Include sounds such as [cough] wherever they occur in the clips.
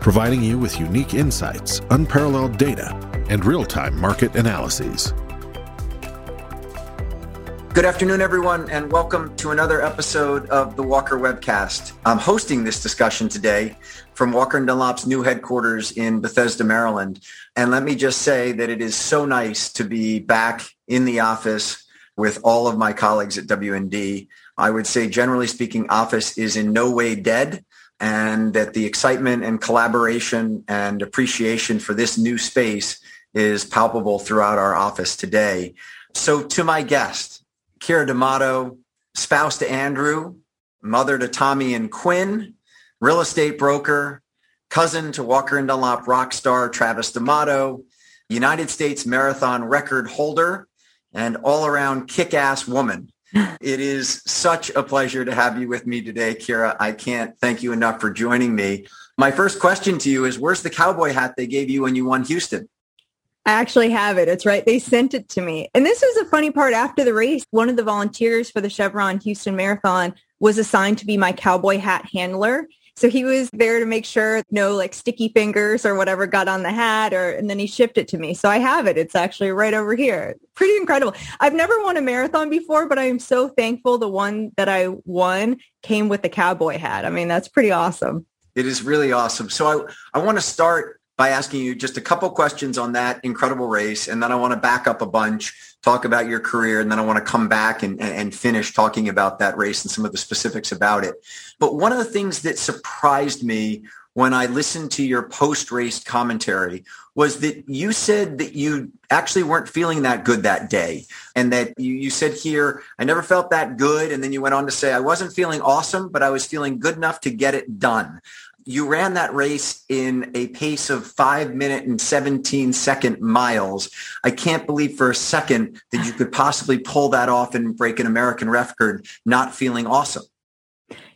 providing you with unique insights, unparalleled data, and real time market analyses. Good afternoon, everyone, and welcome to another episode of the Walker Webcast. I'm hosting this discussion today from Walker and Dunlop's new headquarters in Bethesda, Maryland. And let me just say that it is so nice to be back in the office with all of my colleagues at WND. I would say, generally speaking, office is in no way dead and that the excitement and collaboration and appreciation for this new space is palpable throughout our office today. So to my guest, Keira D'Amato, spouse to Andrew, mother to Tommy and Quinn, real estate broker, cousin to Walker and Dunlop rock star Travis D'Amato, United States marathon record holder, and all around kick-ass woman. It is such a pleasure to have you with me today, Keira. I can't thank you enough for joining me. My first question to you is, where's the cowboy hat they gave you when you won Houston? I actually have it. It's right. They sent it to me. And this is a funny part after the race. One of the volunteers for the Chevron Houston Marathon was assigned to be my cowboy hat handler. So he was there to make sure no like sticky fingers or whatever got on the hat or and then he shipped it to me. So I have it. It's actually right over here. Pretty incredible. I've never won a marathon before, but I am so thankful the one that I won came with the cowboy hat. I mean, that's pretty awesome. It is really awesome. So I, I want to start by asking you just a couple questions on that incredible race. And then I want to back up a bunch, talk about your career, and then I want to come back and, and finish talking about that race and some of the specifics about it. But one of the things that surprised me when I listened to your post-race commentary was that you said that you actually weren't feeling that good that day. And that you, you said here, I never felt that good. And then you went on to say, I wasn't feeling awesome, but I was feeling good enough to get it done you ran that race in a pace of five minute and 17 second miles. I can't believe for a second that you could possibly pull that off and break an American record not feeling awesome.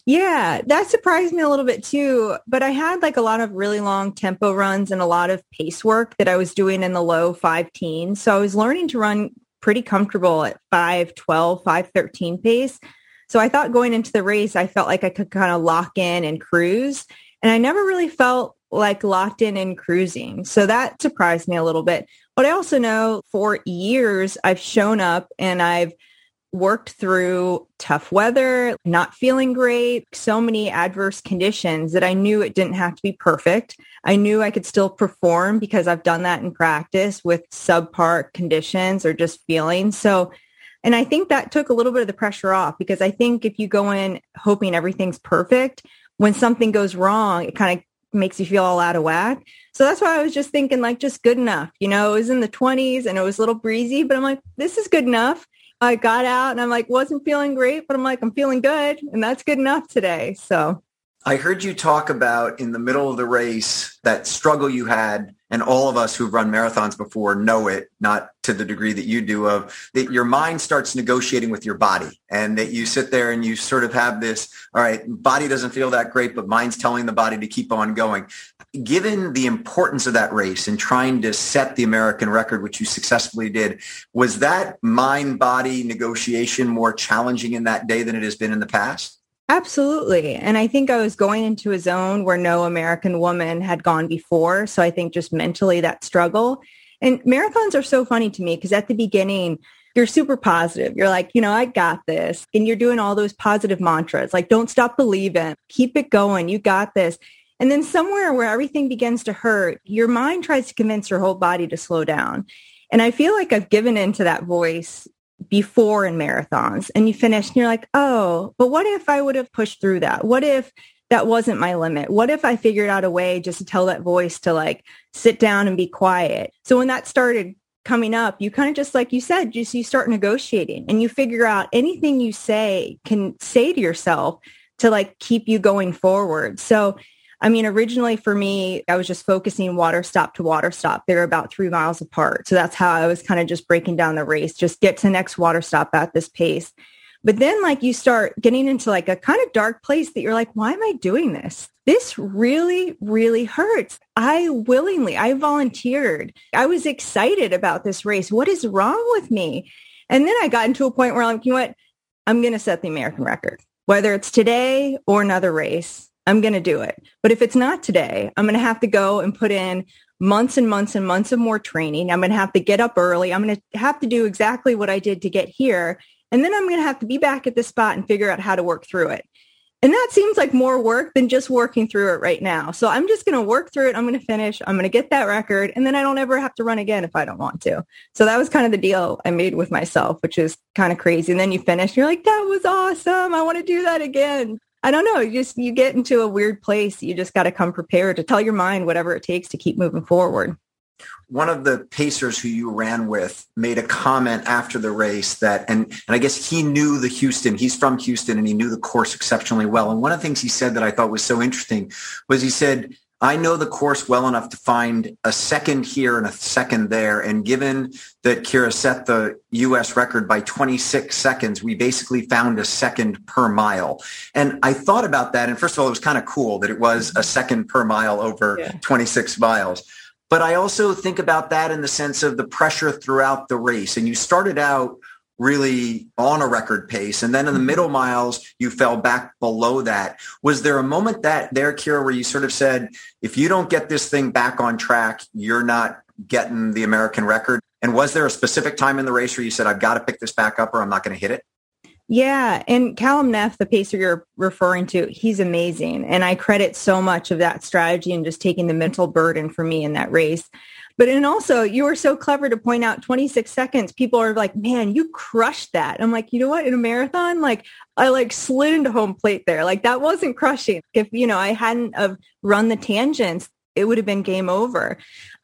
Yeah, that surprised me a little bit too. But I had like a lot of really long tempo runs and a lot of pace work that I was doing in the low five teens. So I was learning to run pretty comfortable at 512, 513 pace. So I thought going into the race, I felt like I could kind of lock in and cruise. And I never really felt like locked in and cruising. So that surprised me a little bit. But I also know for years I've shown up and I've worked through tough weather, not feeling great, so many adverse conditions that I knew it didn't have to be perfect. I knew I could still perform because I've done that in practice with subpar conditions or just feeling. So, and I think that took a little bit of the pressure off because I think if you go in hoping everything's perfect, when something goes wrong, it kind of makes you feel all out of whack. So that's why I was just thinking like just good enough. You know, it was in the 20s and it was a little breezy, but I'm like, this is good enough. I got out and I'm like, wasn't feeling great, but I'm like, I'm feeling good. And that's good enough today. So I heard you talk about in the middle of the race that struggle you had and all of us who've run marathons before know it, not to the degree that you do of that your mind starts negotiating with your body and that you sit there and you sort of have this, all right, body doesn't feel that great, but mind's telling the body to keep on going. Given the importance of that race and trying to set the American record, which you successfully did, was that mind body negotiation more challenging in that day than it has been in the past? Absolutely. And I think I was going into a zone where no American woman had gone before. So I think just mentally that struggle. And marathons are so funny to me because at the beginning, you're super positive. You're like, you know, I got this. And you're doing all those positive mantras like, don't stop believing, keep it going. You got this. And then somewhere where everything begins to hurt, your mind tries to convince your whole body to slow down. And I feel like I've given into that voice before in marathons and you finish and you're like, oh, but what if I would have pushed through that? What if that wasn't my limit? What if I figured out a way just to tell that voice to like sit down and be quiet? So when that started coming up, you kind of just like you said, just you start negotiating and you figure out anything you say can say to yourself to like keep you going forward. So I mean, originally for me, I was just focusing water stop to water stop. They're about three miles apart. So that's how I was kind of just breaking down the race, just get to the next water stop at this pace. But then like you start getting into like a kind of dark place that you're like, why am I doing this? This really, really hurts. I willingly, I volunteered. I was excited about this race. What is wrong with me? And then I got into a point where I'm like, you know what? I'm going to set the American record, whether it's today or another race. I'm going to do it. But if it's not today, I'm going to have to go and put in months and months and months of more training. I'm going to have to get up early. I'm going to have to do exactly what I did to get here. And then I'm going to have to be back at this spot and figure out how to work through it. And that seems like more work than just working through it right now. So I'm just going to work through it. I'm going to finish. I'm going to get that record. And then I don't ever have to run again if I don't want to. So that was kind of the deal I made with myself, which is kind of crazy. And then you finish, you're like, that was awesome. I want to do that again. I don't know. You just, you get into a weird place. You just got to come prepared to tell your mind whatever it takes to keep moving forward one of the pacers who you ran with made a comment after the race that and and I guess he knew the Houston he's from Houston and he knew the course exceptionally well and one of the things he said that I thought was so interesting was he said I know the course well enough to find a second here and a second there. And given that Keira set the US record by 26 seconds, we basically found a second per mile. And I thought about that. And first of all, it was kind of cool that it was a second per mile over yeah. 26 miles. But I also think about that in the sense of the pressure throughout the race. And you started out really on a record pace. And then in the mm-hmm. middle miles, you fell back below that. Was there a moment that there, Keira, where you sort of said, if you don't get this thing back on track, you're not getting the American record? And was there a specific time in the race where you said, I've got to pick this back up or I'm not going to hit it? Yeah. And Calum Neff, the pacer you're referring to, he's amazing. And I credit so much of that strategy and just taking the mental burden for me in that race. But and also you were so clever to point out 26 seconds. People are like, man, you crushed that. I'm like, you know what? In a marathon, like I like slid into home plate there. Like that wasn't crushing. If, you know, I hadn't have run the tangents, it would have been game over.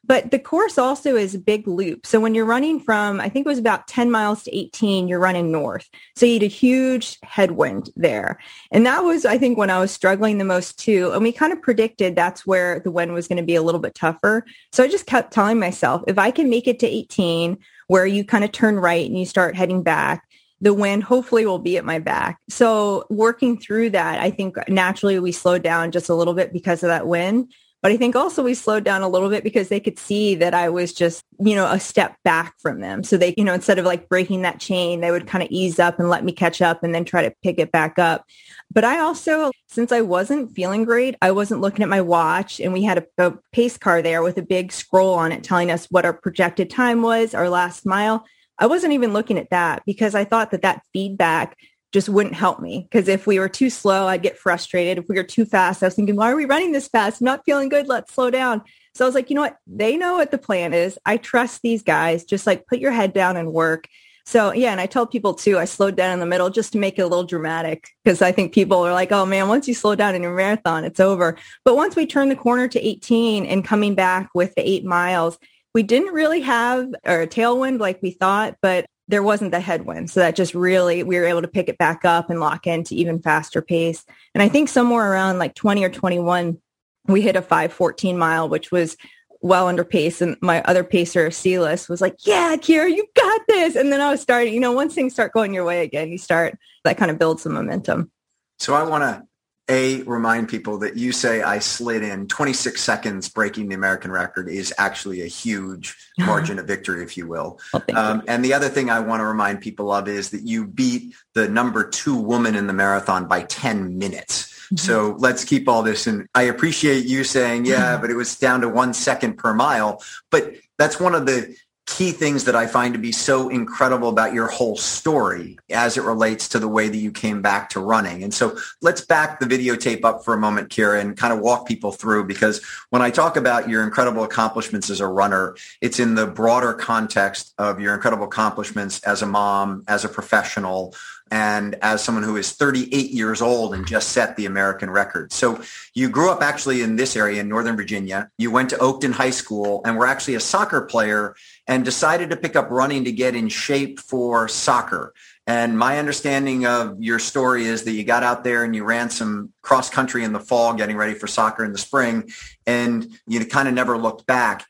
But the course also is a big loop. So when you're running from, I think it was about 10 miles to 18, you're running north. So you had a huge headwind there. And that was, I think, when I was struggling the most too. And we kind of predicted that's where the wind was going to be a little bit tougher. So I just kept telling myself, if I can make it to 18, where you kind of turn right and you start heading back, the wind hopefully will be at my back. So working through that, I think naturally we slowed down just a little bit because of that wind. But I think also we slowed down a little bit because they could see that I was just, you know, a step back from them. So they, you know, instead of like breaking that chain, they would kind of ease up and let me catch up and then try to pick it back up. But I also, since I wasn't feeling great, I wasn't looking at my watch and we had a, a pace car there with a big scroll on it telling us what our projected time was, our last mile. I wasn't even looking at that because I thought that that feedback just wouldn't help me because if we were too slow, I'd get frustrated. If we were too fast, I was thinking, why are we running this fast? I'm not feeling good. Let's slow down. So I was like, you know what? They know what the plan is. I trust these guys. Just like put your head down and work. So yeah, and I tell people too, I slowed down in the middle just to make it a little dramatic because I think people are like, oh man, once you slow down in your marathon, it's over. But once we turned the corner to 18 and coming back with the eight miles, we didn't really have a tailwind like we thought, but there wasn't the headwind. So that just really, we were able to pick it back up and lock into even faster pace. And I think somewhere around like 20 or 21, we hit a 514 mile, which was well under pace. And my other pacer, Celis, was like, yeah, Keira, you got this. And then I was starting, you know, once things start going your way again, you start, that kind of builds some momentum. So I want to a remind people that you say I slid in 26 seconds breaking the American record is actually a huge [laughs] margin of victory, if you will. Well, um, you. And the other thing I want to remind people of is that you beat the number two woman in the marathon by 10 minutes. Mm-hmm. So let's keep all this. And I appreciate you saying, yeah, but it was down to one second per mile. But that's one of the key things that I find to be so incredible about your whole story as it relates to the way that you came back to running. And so let's back the videotape up for a moment, Keira, and kind of walk people through because when I talk about your incredible accomplishments as a runner, it's in the broader context of your incredible accomplishments as a mom, as a professional, and as someone who is 38 years old and just set the American record. So you grew up actually in this area in Northern Virginia. You went to Oakton High School and were actually a soccer player and decided to pick up running to get in shape for soccer. And my understanding of your story is that you got out there and you ran some cross country in the fall, getting ready for soccer in the spring, and you kind of never looked back.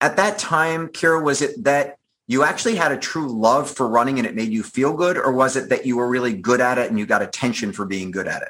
At that time, Keira, was it that you actually had a true love for running and it made you feel good, or was it that you were really good at it and you got attention for being good at it?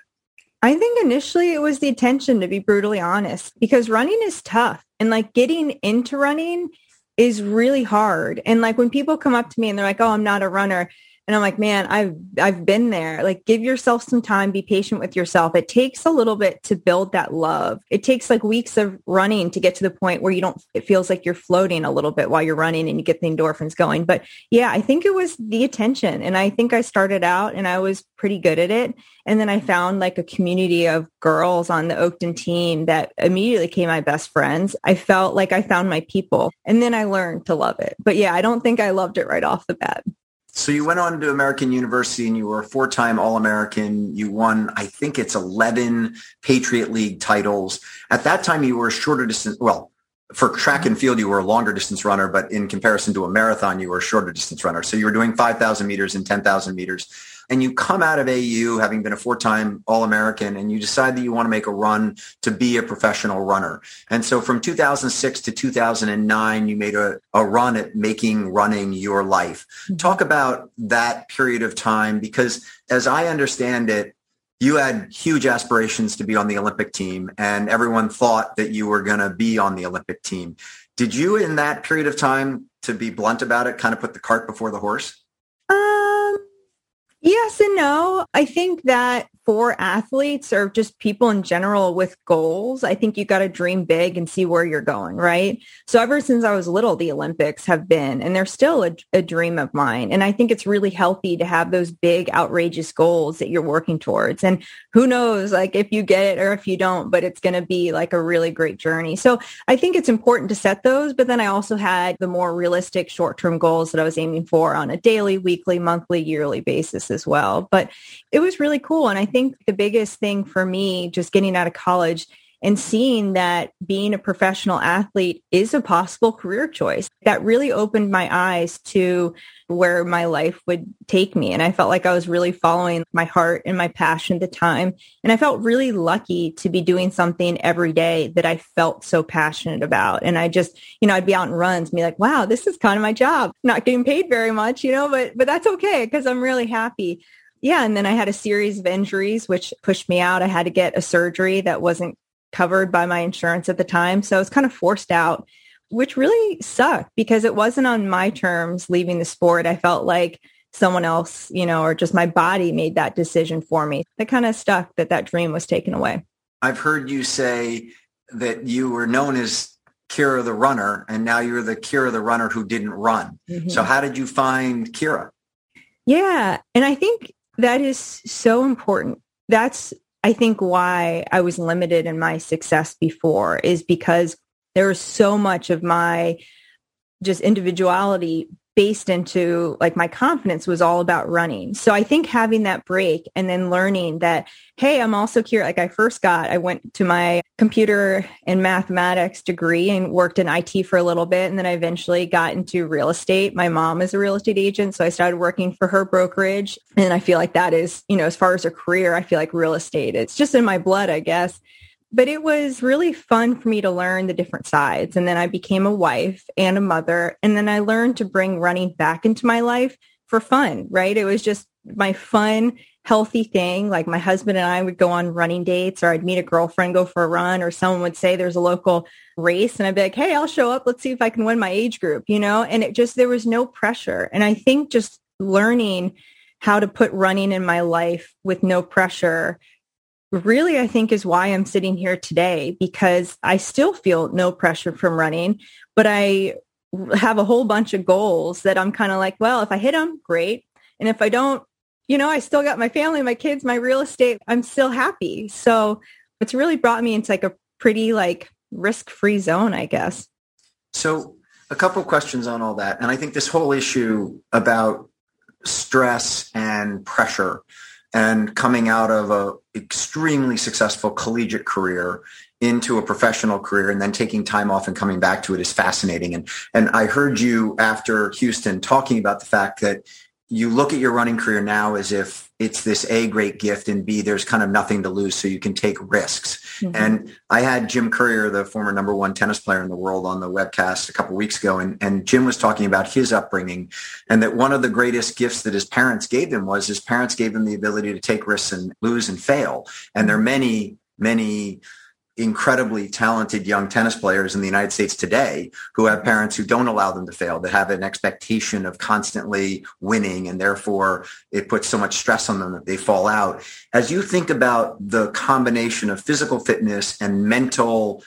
I think initially it was the attention, to be brutally honest, because running is tough. And like getting into running is really hard. And like when people come up to me and they're like, oh, I'm not a runner, and I'm like, man, I've I've been there. Like give yourself some time, be patient with yourself. It takes a little bit to build that love. It takes like weeks of running to get to the point where you don't it feels like you're floating a little bit while you're running and you get the endorphins going. But yeah, I think it was the attention. And I think I started out and I was pretty good at it. And then I found like a community of girls on the Oakton team that immediately became my best friends. I felt like I found my people and then I learned to love it. But yeah, I don't think I loved it right off the bat. So you went on to American University and you were a four-time All-American. You won, I think it's 11 Patriot League titles. At that time, you were a shorter distance. Well, for track and field, you were a longer distance runner, but in comparison to a marathon, you were a shorter distance runner. So you were doing 5,000 meters and 10,000 meters and you come out of AU having been a four-time All-American and you decide that you want to make a run to be a professional runner. And so from 2006 to 2009, you made a, a run at making running your life. Mm-hmm. Talk about that period of time because as I understand it, you had huge aspirations to be on the Olympic team and everyone thought that you were going to be on the Olympic team. Did you in that period of time, to be blunt about it, kind of put the cart before the horse? Yes and no. I think that for athletes or just people in general with goals, I think you got to dream big and see where you're going, right? So ever since I was little, the Olympics have been, and they're still a, a, dream of mine. And I think it's really healthy to have those big, outrageous goals that you're working towards. And who knows, like if you get it or if you don't, but it's going to be like a really great journey. So I think it's important to set those. But then I also had the more realistic short-term goals that I was aiming for on a daily, weekly, monthly, yearly basis as well. But it was really cool. And I think the biggest thing for me, just getting out of college and seeing that being a professional athlete is a possible career choice, that really opened my eyes to where my life would take me. And I felt like I was really following my heart and my passion at the time. And I felt really lucky to be doing something every day that I felt so passionate about. And I just, you know, I'd be out in runs and be like, wow, this is kind of my job. Not getting paid very much, you know, but, but that's okay because I'm really happy yeah, and then I had a series of injuries which pushed me out. I had to get a surgery that wasn't covered by my insurance at the time. So I was kind of forced out, which really sucked because it wasn't on my terms leaving the sport. I felt like someone else, you know, or just my body made that decision for me. It kind of stuck that that dream was taken away. I've heard you say that you were known as Keira the runner and now you're the Keira the runner who didn't run. Mm-hmm. So how did you find Keira? Yeah. And I think that is so important. That's, I think, why I was limited in my success before is because there was so much of my just individuality based into like my confidence was all about running. So I think having that break and then learning that, hey, I'm also curious. Like I first got, I went to my computer and mathematics degree and worked in IT for a little bit. And then I eventually got into real estate. My mom is a real estate agent. So I started working for her brokerage. And I feel like that is, you know, as far as a career, I feel like real estate, it's just in my blood, I guess but it was really fun for me to learn the different sides. And then I became a wife and a mother. And then I learned to bring running back into my life for fun, right? It was just my fun, healthy thing. Like my husband and I would go on running dates or I'd meet a girlfriend, go for a run, or someone would say there's a local race. And I'd be like, hey, I'll show up. Let's see if I can win my age group, you know? And it just, there was no pressure. And I think just learning how to put running in my life with no pressure really, I think is why I'm sitting here today because I still feel no pressure from running, but I have a whole bunch of goals that I'm kind of like, well, if I hit them, great. And if I don't, you know, I still got my family, my kids, my real estate. I'm still happy. So it's really brought me into like a pretty like risk-free zone, I guess. So a couple questions on all that. And I think this whole issue about stress and pressure and coming out of a extremely successful collegiate career into a professional career and then taking time off and coming back to it is fascinating. And and I heard you after Houston talking about the fact that you look at your running career now as if it's this A great gift and B there's kind of nothing to lose so you can take risks. Mm-hmm. And I had Jim Courier, the former number one tennis player in the world on the webcast a couple weeks ago and, and Jim was talking about his upbringing and that one of the greatest gifts that his parents gave him was his parents gave him the ability to take risks and lose and fail. And there are many, many incredibly talented young tennis players in the United States today who have parents who don't allow them to fail, that have an expectation of constantly winning, and therefore it puts so much stress on them that they fall out. As you think about the combination of physical fitness and mental,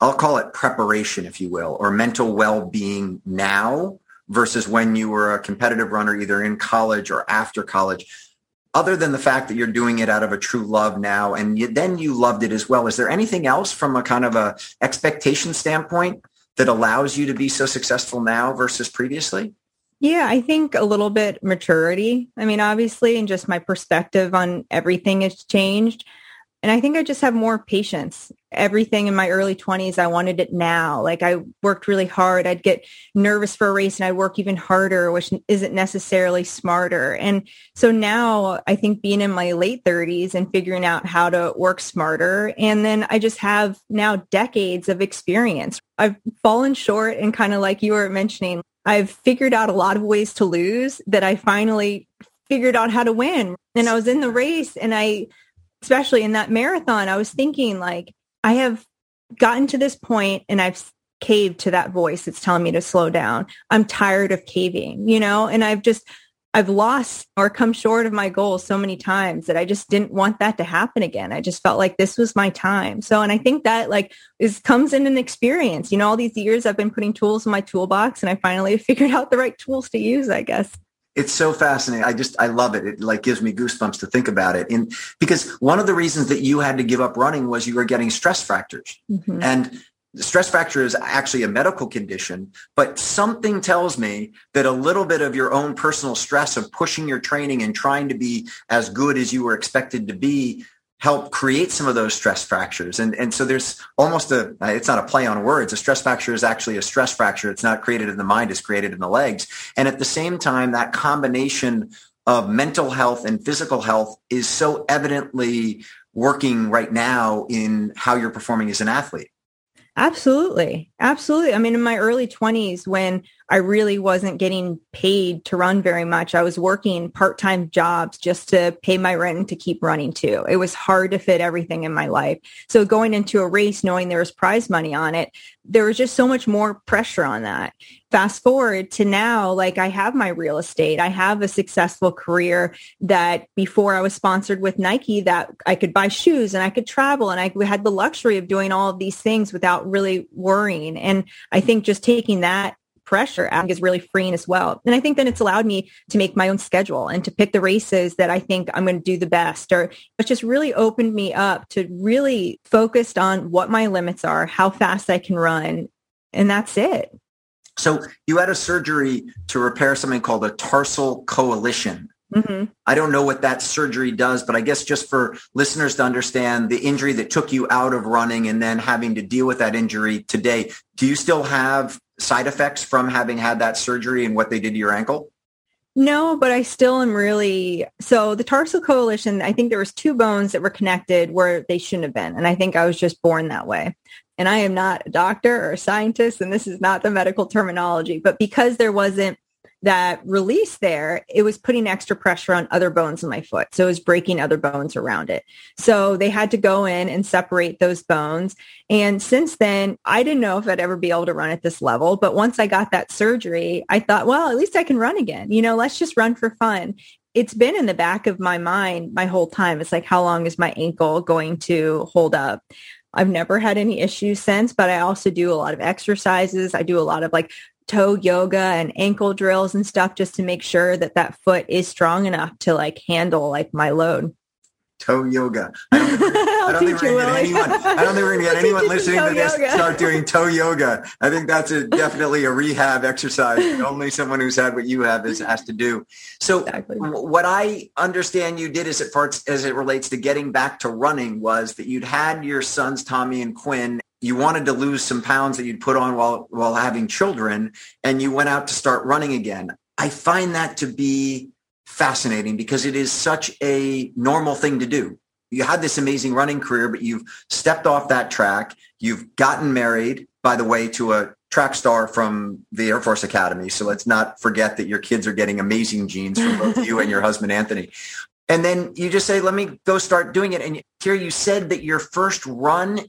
I'll call it preparation, if you will, or mental well-being now versus when you were a competitive runner, either in college or after college, other than the fact that you're doing it out of a true love now and you, then you loved it as well. Is there anything else from a kind of a expectation standpoint that allows you to be so successful now versus previously? Yeah i think a little bit maturity. I mean obviously and just my perspective on everything has changed and I think I just have more patience. Everything in my early 20s, I wanted it now. Like I worked really hard. I'd get nervous for a race and I'd work even harder, which isn't necessarily smarter. And so now I think being in my late 30s and figuring out how to work smarter. And then I just have now decades of experience. I've fallen short and kind of like you were mentioning, I've figured out a lot of ways to lose that I finally figured out how to win. And I was in the race and I especially in that marathon, I was thinking like, I have gotten to this point and I've caved to that voice that's telling me to slow down. I'm tired of caving, you know, and I've just, I've lost or come short of my goals so many times that I just didn't want that to happen again. I just felt like this was my time. So, and I think that like is comes in an experience, you know, all these years I've been putting tools in my toolbox and I finally [laughs] figured out the right tools to use, I guess it's so fascinating. I just I love it. It like gives me goosebumps to think about it. And because one of the reasons that you had to give up running was you were getting stress fractures. Mm-hmm. And stress fracture is actually a medical condition, but something tells me that a little bit of your own personal stress of pushing your training and trying to be as good as you were expected to be help create some of those stress fractures. And, and so there's almost a, it's not a play on words. A stress fracture is actually a stress fracture. It's not created in the mind, it's created in the legs. And at the same time, that combination of mental health and physical health is so evidently working right now in how you're performing as an athlete. Absolutely. Absolutely. I mean, in my early 20s, when I really wasn't getting paid to run very much, I was working part-time jobs just to pay my rent and to keep running too. It was hard to fit everything in my life. So going into a race, knowing there was prize money on it, there was just so much more pressure on that. Fast forward to now, like I have my real estate. I have a successful career that before I was sponsored with Nike that I could buy shoes and I could travel and I had the luxury of doing all of these things without really worrying. And I think just taking that pressure I think is really freeing as well. And I think then it's allowed me to make my own schedule and to pick the races that I think I'm going to do the best or it's just really opened me up to really focused on what my limits are, how fast I can run. And that's it. So you had a surgery to repair something called a tarsal coalition. Mm-hmm. I don't know what that surgery does, but I guess just for listeners to understand the injury that took you out of running and then having to deal with that injury today, do you still have side effects from having had that surgery and what they did to your ankle? No, but I still am really so the tarsal coalition, I think there was two bones that were connected where they shouldn't have been. And I think I was just born that way. And I am not a doctor or a scientist and this is not the medical terminology, but because there wasn't that release there, it was putting extra pressure on other bones in my foot. So it was breaking other bones around it. So they had to go in and separate those bones. And since then, I didn't know if I'd ever be able to run at this level. But once I got that surgery, I thought, well, at least I can run again. You know, let's just run for fun. It's been in the back of my mind my whole time. It's like, how long is my ankle going to hold up? I've never had any issues since, but I also do a lot of exercises. I do a lot of like toe yoga and ankle drills and stuff just to make sure that that foot is strong enough to like handle like my load. toe yoga. I don't think, I [laughs] don't think we're going to get anyone. I don't think we're going to get [laughs] anyone listening to this yoga. start doing [laughs] toe yoga. I think that's a, definitely a rehab exercise. Only someone who's had what you have is asked to do. So exactly. what I understand you did as it parts as it relates to getting back to running was that you'd had your sons Tommy and Quinn you wanted to lose some pounds that you'd put on while while having children and you went out to start running again. I find that to be fascinating because it is such a normal thing to do. You had this amazing running career, but you've stepped off that track. You've gotten married, by the way, to a track star from the Air Force Academy. So let's not forget that your kids are getting amazing genes from both you and your [laughs] husband, Anthony. And then you just say, let me go start doing it. And here you said that your first run,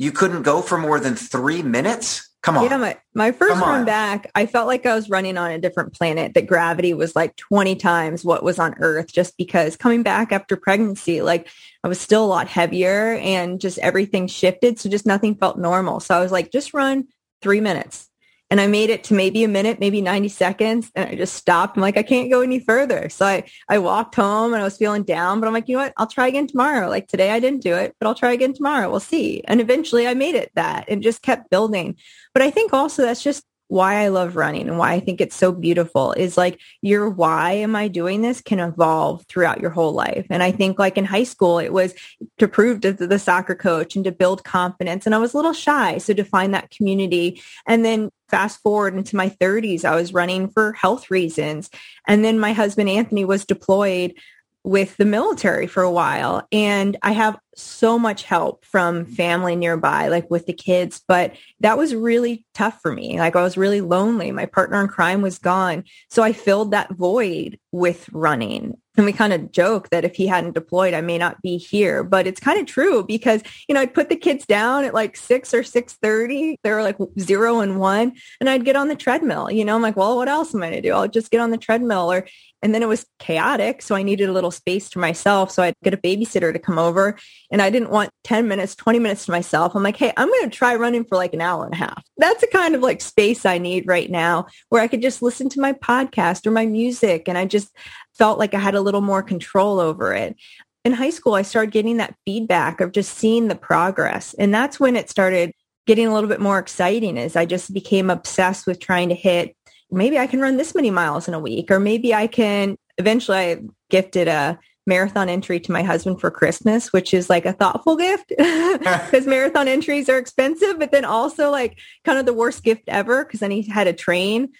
you couldn't go for more than three minutes. Come on. Yeah, my, my first run back, I felt like I was running on a different planet, that gravity was like 20 times what was on Earth, just because coming back after pregnancy, like I was still a lot heavier and just everything shifted. So just nothing felt normal. So I was like, just run three minutes. And I made it to maybe a minute, maybe 90 seconds. And I just stopped. I'm like, I can't go any further. So I, I walked home and I was feeling down, but I'm like, you know what? I'll try again tomorrow. Like today I didn't do it, but I'll try again tomorrow. We'll see. And eventually I made it that and just kept building. But I think also that's just why I love running and why I think it's so beautiful is like your why am I doing this can evolve throughout your whole life. And I think like in high school, it was to prove to the soccer coach and to build confidence. And I was a little shy. So to find that community and then fast forward into my 30s, I was running for health reasons. And then my husband, Anthony, was deployed with the military for a while and I have so much help from family nearby, like with the kids, but that was really tough for me. Like I was really lonely. My partner in crime was gone. So I filled that void with running. And we kind of joke that if he hadn't deployed, I may not be here, but it's kind of true because, you know, I'd put the kids down at like six or 6.30. They were like zero and one and I'd get on the treadmill, you know, I'm like, well, what else am I going to do? I'll just get on the treadmill or, and then it was chaotic. So I needed a little space to myself. So I'd get a babysitter to come over and I didn't want 10 minutes, 20 minutes to myself. I'm like, hey, I'm going to try running for like an hour and a half. That's the kind of like space I need right now where I could just listen to my podcast or my music. And I just felt like I had a little more control over it. In high school, I started getting that feedback of just seeing the progress. And that's when it started getting a little bit more exciting as I just became obsessed with trying to hit maybe I can run this many miles in a week, or maybe I can eventually I gifted a marathon entry to my husband for Christmas, which is like a thoughtful gift [laughs] [laughs] because marathon entries are expensive, but then also like kind of the worst gift ever because then he had to train.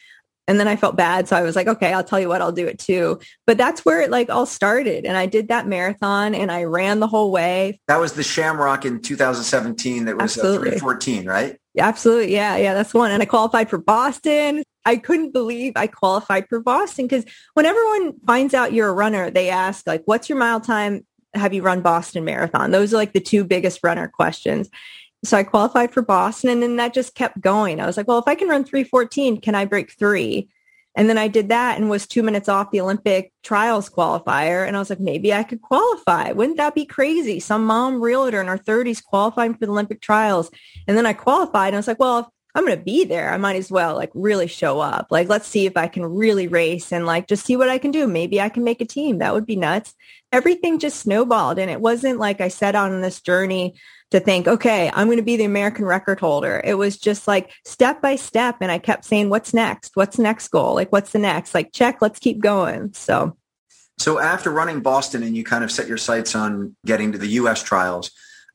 And then I felt bad. So I was like, okay, I'll tell you what, I'll do it too. But that's where it like all started. And I did that marathon and I ran the whole way. That was the Shamrock in 2017. That was uh, 314, right? Absolutely. Yeah. Yeah. That's one. And I qualified for Boston. I couldn't believe I qualified for Boston because when everyone finds out you're a runner, they ask like, what's your mile time? Have you run Boston Marathon? Those are like the two biggest runner questions. So I qualified for Boston and then that just kept going. I was like, well, if I can run 314, can I break three? And then I did that and was two minutes off the Olympic trials qualifier. And I was like, maybe I could qualify. Wouldn't that be crazy? Some mom realtor in her 30s qualifying for the Olympic trials. And then I qualified and I was like, well, I'm going to be there, I might as well like really show up. Like, let's see if I can really race and like just see what I can do. Maybe I can make a team. That would be nuts. Everything just snowballed. And it wasn't like I set on this journey to think, okay, I'm going to be the American record holder. It was just like step by step. And I kept saying, what's next? What's the next goal? Like, what's the next? Like, check, let's keep going. So. So after running Boston and you kind of set your sights on getting to the U.S. trials,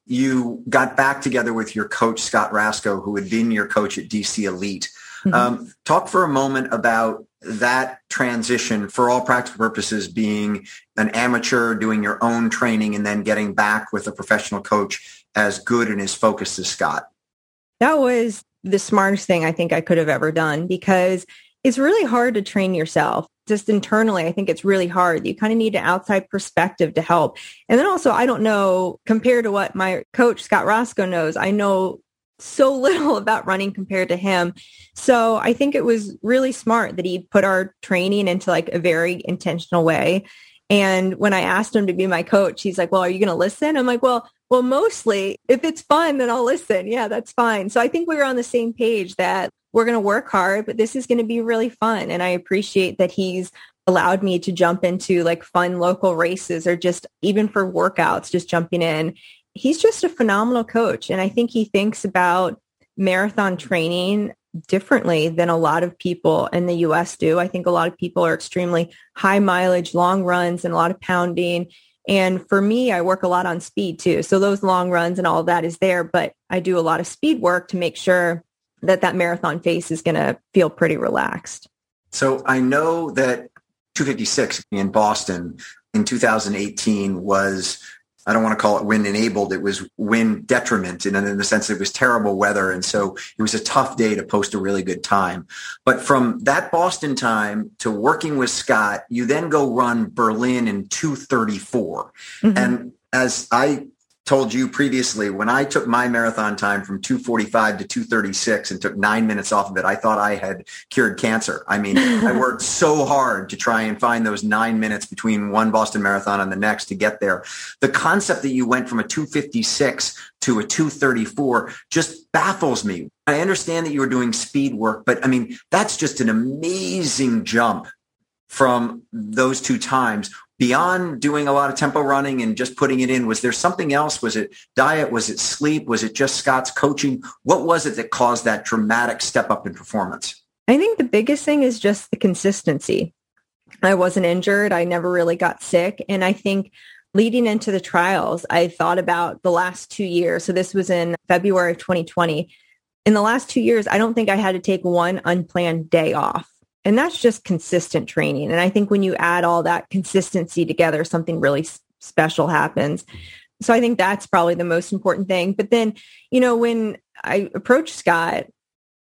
you got back together with your coach, Scott Raczko, who had been your coach at DC Elite. Mm-hmm. Um, talk for a moment about that transition for all practical purposes being an amateur doing your own training and then getting back with a professional coach as good and as focused as Scott? That was the smartest thing I think I could have ever done because it's really hard to train yourself. Just internally, I think it's really hard. You kind of need an outside perspective to help. And then also, I don't know, compared to what my coach, Scott Raczko, knows, I know so [laughs] little about running compared to him. So I think it was really smart that he put our training into like a very intentional way. And when I asked him to be my coach, he's like, well, are you going to listen? I'm like, well, well, mostly if it's fun, then I'll listen. Yeah, that's fine. So I think we were on the same page that we're going to work hard, but this is going to be really fun. And I appreciate that he's allowed me to jump into like fun local races or just even for workouts, just jumping in. He's just a phenomenal coach. And I think he thinks about marathon training differently than a lot of people in the US do. I think a lot of people are extremely high mileage, long runs and a lot of pounding. And for me, I work a lot on speed too. So those long runs and all that is there, but I do a lot of speed work to make sure that that marathon face is going to feel pretty relaxed. So I know that 256 in Boston in 2018 was I don't want to call it wind enabled. It was wind detriment and in the sense it was terrible weather. And so it was a tough day to post a really good time. But from that Boston time to working with Scott, you then go run Berlin in 234. Mm-hmm. And as I told you previously, when I took my marathon time from 245 to 236 and took nine minutes off of it, I thought I had cured cancer. I mean, I [laughs] worked so hard to try and find those nine minutes between one Boston Marathon and the next to get there. The concept that you went from a 256 to a 234 just baffles me. I understand that you were doing speed work, but I mean, that's just an amazing jump from those two times beyond doing a lot of tempo running and just putting it in was there something else? Was it diet? Was it sleep? Was it just scott's coaching? What was it that caused that dramatic step up in performance? I think the biggest thing is just the consistency. I wasn't injured. I never really got sick. And i think leading into the trials i thought about the last two years. So this was in february of 2020 in the last two years i don't think i had to take one unplanned day off and that's just consistent training. And I think when you add all that consistency together, something really special happens. Mm-hmm. So I think that's probably the most important thing. But then, you know, when I approached Scott,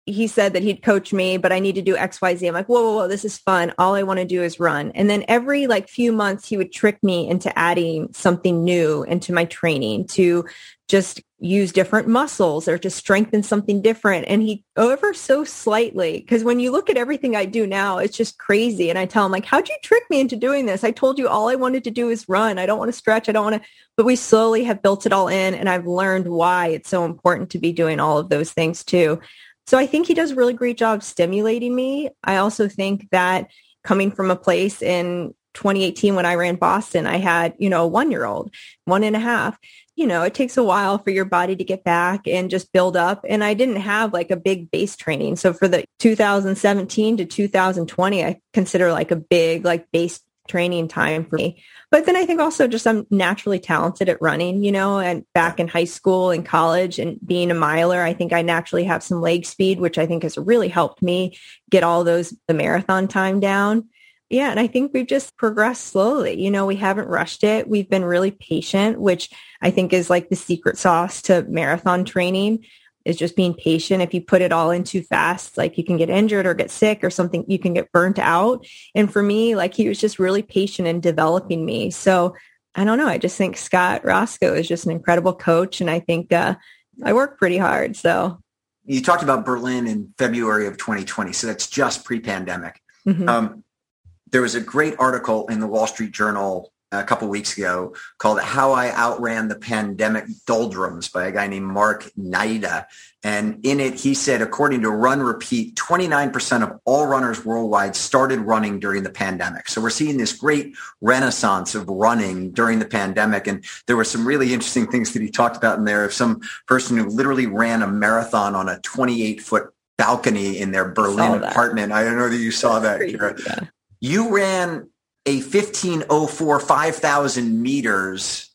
he said that he'd coach me, but I need to do X, Y, Z. I'm like, whoa, whoa, whoa, this is fun. All I want to do is run. And then every like few months, he would trick me into adding something new into my training to just use different muscles or to strengthen something different. And he ever so slightly, because when you look at everything I do now, it's just crazy. And I tell him like, how'd you trick me into doing this? I told you all I wanted to do is run. I don't want to stretch. I don't want to, but we slowly have built it all in. And I've learned why it's so important to be doing all of those things too. So I think he does a really great job stimulating me. I also think that coming from a place in 2018 when I ran Boston, I had, you know, a one year old, one and a half you know, it takes a while for your body to get back and just build up. And I didn't have like a big base training. So for the 2017 to 2020, I consider like a big like base training time for me. But then I think also just I'm naturally talented at running, you know, and back in high school and college and being a miler, I think I naturally have some leg speed, which I think has really helped me get all those the marathon time down. Yeah. And I think we've just progressed slowly. You know, we haven't rushed it. We've been really patient, which I think is like the secret sauce to marathon training is just being patient. If you put it all in too fast, like you can get injured or get sick or something, you can get burnt out. And for me, like he was just really patient in developing me. So I don't know. I just think Scott Raczko is just an incredible coach. And I think uh, I work pretty hard. So you talked about Berlin in February of 2020. So that's just pre-pandemic. Mm-hmm. Um, there was a great article in the Wall Street Journal a couple weeks ago called How I Outran the Pandemic Doldrums by a guy named Mark Naida. And in it, he said, according to Run Repeat, 29% of all runners worldwide started running during the pandemic. So we're seeing this great renaissance of running during the pandemic. And there were some really interesting things that he talked about in there of some person who literally ran a marathon on a 28 foot balcony in their Berlin apartment. I don't know that you saw that, Keira. Yeah. You ran a 1504 5,000 meters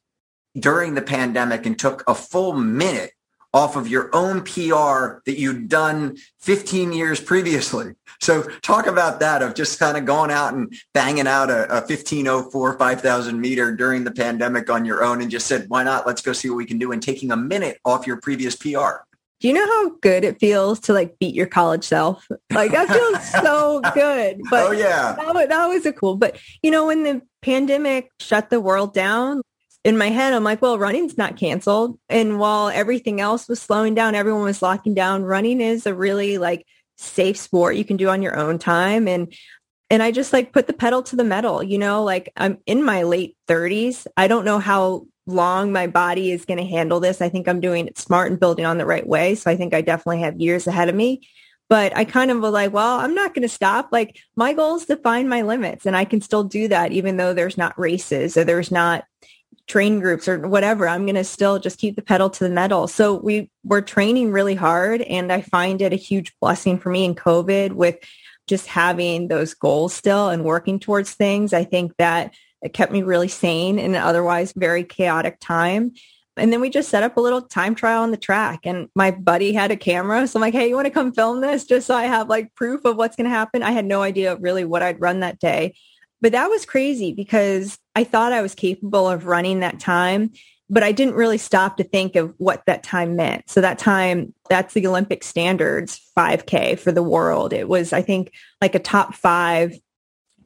during the pandemic and took a full minute off of your own PR that you'd done 15 years previously. So talk about that of just kind of going out and banging out a, a 1504 5000 meter during the pandemic on your own and just said, why not? Let's go see what we can do and taking a minute off your previous PR. Do you know how good it feels to like beat your college self? Like that feels [laughs] so good. But oh yeah, that, that was a cool. But you know, when the pandemic shut the world down, in my head, I'm like, well, running's not canceled. And while everything else was slowing down, everyone was locking down. Running is a really like safe sport you can do on your own time. And and I just like put the pedal to the metal, you know, like I'm in my late 30s. I don't know how long my body is going to handle this. I think I'm doing it smart and building on the right way. So I think I definitely have years ahead of me. But I kind of was like, well, I'm not going to stop. Like my goal is to find my limits and I can still do that even though there's not races or there's not train groups or whatever. I'm going to still just keep the pedal to the metal. So we were training really hard and I find it a huge blessing for me in COVID with just having those goals still and working towards things. I think that it kept me really sane in an otherwise very chaotic time. And then we just set up a little time trial on the track and my buddy had a camera. So I'm like, hey, you want to come film this just so I have like proof of what's going to happen? I had no idea really what I'd run that day. But that was crazy because I thought I was capable of running that time, but I didn't really stop to think of what that time meant. So that time, that's the Olympic standards 5K for the world. It was, I think, like a top five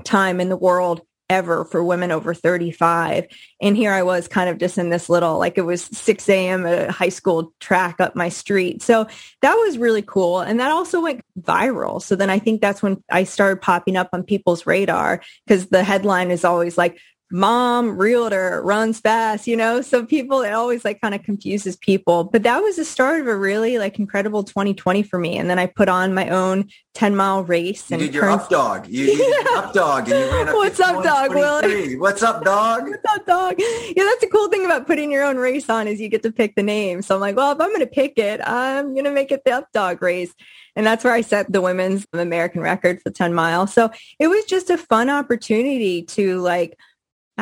time in the world ever for women over 35. And here I was kind of just in this little, like it was 6 a.m. a high school track up my street. So that was really cool. And that also went viral. So then I think that's when I started popping up on people's radar because the headline is always like, mom realtor runs fast, you know? So people, it always like kind of confuses people. But that was the start of a really like incredible 2020 for me. And then I put on my own 10 mile race. You and did your up dog. You, you did your up [laughs] dog and you ran up What's up, dog, Willie? [laughs] What's up, dog? What's up, dog? Yeah, that's the cool thing about putting your own race on is you get to pick the name. So I'm like, well, if I'm going to pick it, I'm going to make it the up dog race. And that's where I set the women's American record for 10 miles. So it was just a fun opportunity to like,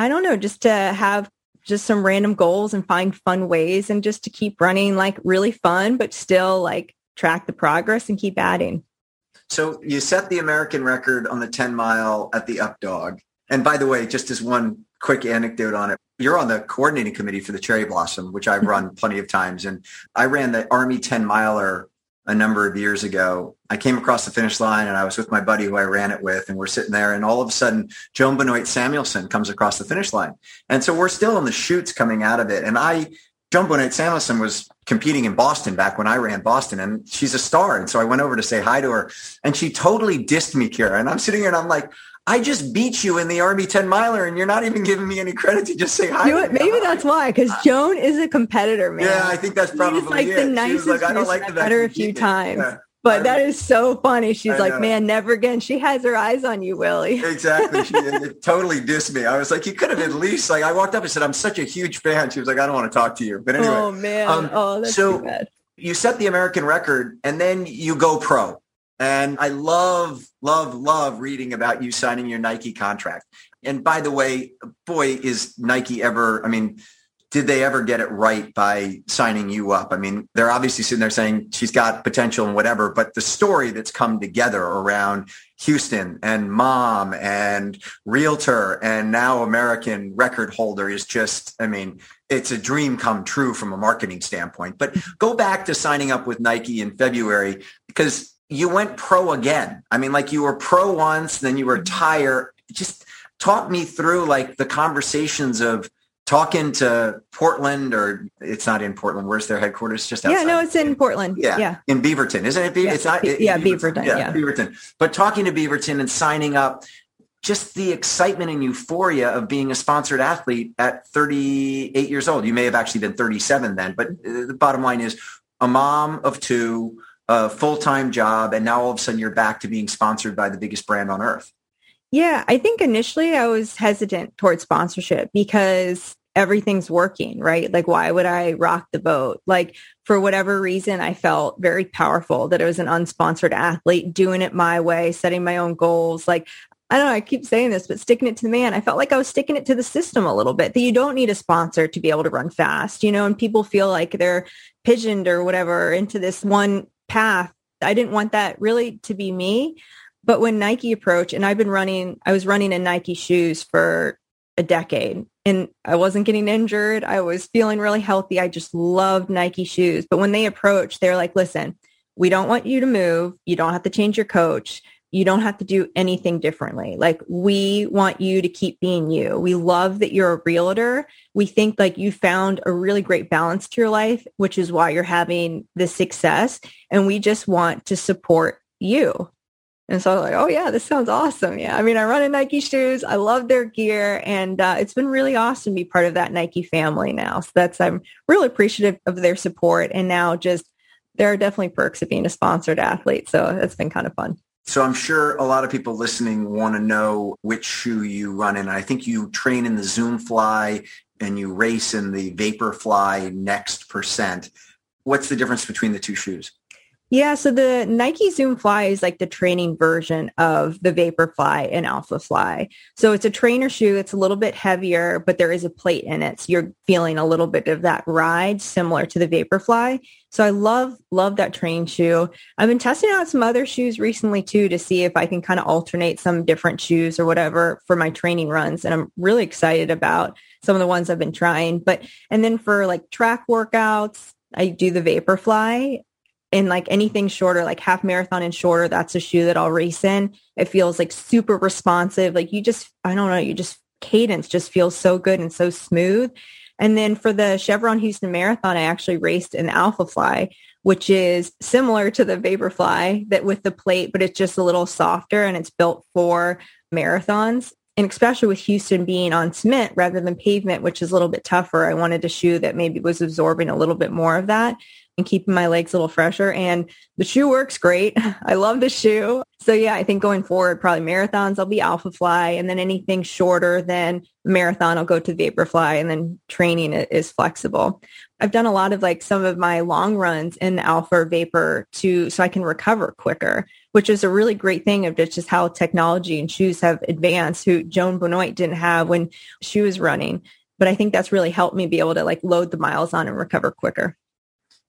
I don't know, just to have just some random goals and find fun ways and just to keep running like really fun, but still like track the progress and keep adding. So you set the American record on the 10 mile at the up dog. And by the way, just as one quick anecdote on it, you're on the coordinating committee for the Cherry Blossom, which I've [laughs] run plenty of times. And I ran the Army 10 miler a number of years ago. I came across the finish line and I was with my buddy who I ran it with and we're sitting there and all of a sudden Joan Benoit Samuelson comes across the finish line. And so we're still in the chutes coming out of it. And I, Joan Benoit Samuelson was competing in Boston back when I ran Boston and she's a star. And so I went over to say hi to her and she totally dissed me, Keira. And I'm sitting here and I'm like, I just beat you in the Army 10 miler and you're not even giving me any credit to just say hi. You know maybe that's why, because Joan is a competitor, man. Yeah, I think that's probably She's like it. the nicest like, I don't like I've met her a few times. Yeah. But that is so funny. She's like, man, never again. She has her eyes on you, Willie. Exactly. She [laughs] it totally dissed me. I was like, you could have at least like I walked up and said, I'm such a huge fan. She was like, I don't want to talk to you. But anyway, oh man. um, oh, that's so- you set the American record and then you go pro. And I love, love, love reading about you signing your Nike contract. And by the way, boy, is Nike ever, I mean, did they ever get it right by signing you up? I mean, they're obviously sitting there saying she's got potential and whatever, but the story that's come together around Houston and mom and realtor and now American record holder is just, I mean, it's a dream come true from a marketing standpoint. But go back to signing up with Nike in February because you went pro again. I mean, like you were pro once, then you were retire. Just talk me through like the conversations of talking to Portland or it's not in Portland. Where's their headquarters? Just outside. Yeah, no, it's in Portland. Yeah, Yeah. in Beaverton, isn't it? Be- Yeah, It's not. Be- yeah, Beaverton, yeah. Beaverton. But talking to Beaverton and signing up, just the excitement and euphoria of being a sponsored athlete at 38 years old. You may have actually been 37 then, but uh, the bottom line is a mom of two, a full-time job, and now all of a sudden you're back to being sponsored by the biggest brand on earth. Yeah, I think initially I was hesitant towards sponsorship because everything's working, right? Like, why would I rock the boat? Like, for whatever reason, I felt very powerful that it was an unsponsored athlete doing it my way, setting my own goals. Like, I don't know, I keep saying this, but sticking it to the man, I felt like I was sticking it to the system a little bit that you don't need a sponsor to be able to run fast, you know, and people feel like they're pigeoned or whatever into this one path. I didn't want that really to be me. But when Nike approached, and I've been running, I was running in Nike shoes for a decade and I wasn't getting injured. I was feeling really healthy. I just loved Nike shoes. But when they approached, they're like, listen, we don't want you to move. You don't have to change your coach. You don't have to do anything differently. Like we want you to keep being you. We love that you're a realtor. We think like you found a really great balance to your life, which is why you're having this success. And we just want to support you. And so I was like, oh yeah, this sounds awesome. Yeah. I mean, I run in Nike shoes. I love their gear and uh, it's been really awesome to be part of that Nike family now. So that's, I'm really appreciative of their support and now just there are definitely perks of being a sponsored athlete. So it's been kind of fun. So I'm sure a lot of people listening want to know which shoe you run in. I think you train in the Zoom Fly and you race in the Vaporfly Next Percent. What's the difference between the two shoes? Yeah, so the Nike Zoom Fly is like the training version of the Vaporfly and Alphafly. So it's a trainer shoe. It's a little bit heavier, but there is a plate in it. So you're feeling a little bit of that ride similar to the Vaporfly. So I love, love that training shoe. I've been testing out some other shoes recently too to see if I can kind of alternate some different shoes or whatever for my training runs. And I'm really excited about some of the ones I've been trying. But, and then for like track workouts, I do the Vaporfly and like anything shorter, like half marathon and shorter, that's a shoe that I'll race in. It feels like super responsive. Like you just, I don't know, you just cadence just feels so good and so smooth. And then for the Chevron Houston Marathon, I actually raced an Alphafly, which is similar to the Vaporfly that with the plate, but it's just a little softer and it's built for marathons. And especially with Houston being on cement rather than pavement, which is a little bit tougher, I wanted a shoe that maybe was absorbing a little bit more of that and keeping my legs a little fresher. And the shoe works great. [laughs] I love the shoe. So yeah, I think going forward, probably marathons, I'll be Alphafly. And then anything shorter than marathon, I'll go to Vaporfly. And then training is flexible. I've done a lot of like some of my long runs in Alpha or Vapor to so I can recover quicker, which is a really great thing of just how technology and shoes have advanced. Who Joan Benoit didn't have when she was running, but I think that's really helped me be able to like load the miles on and recover quicker.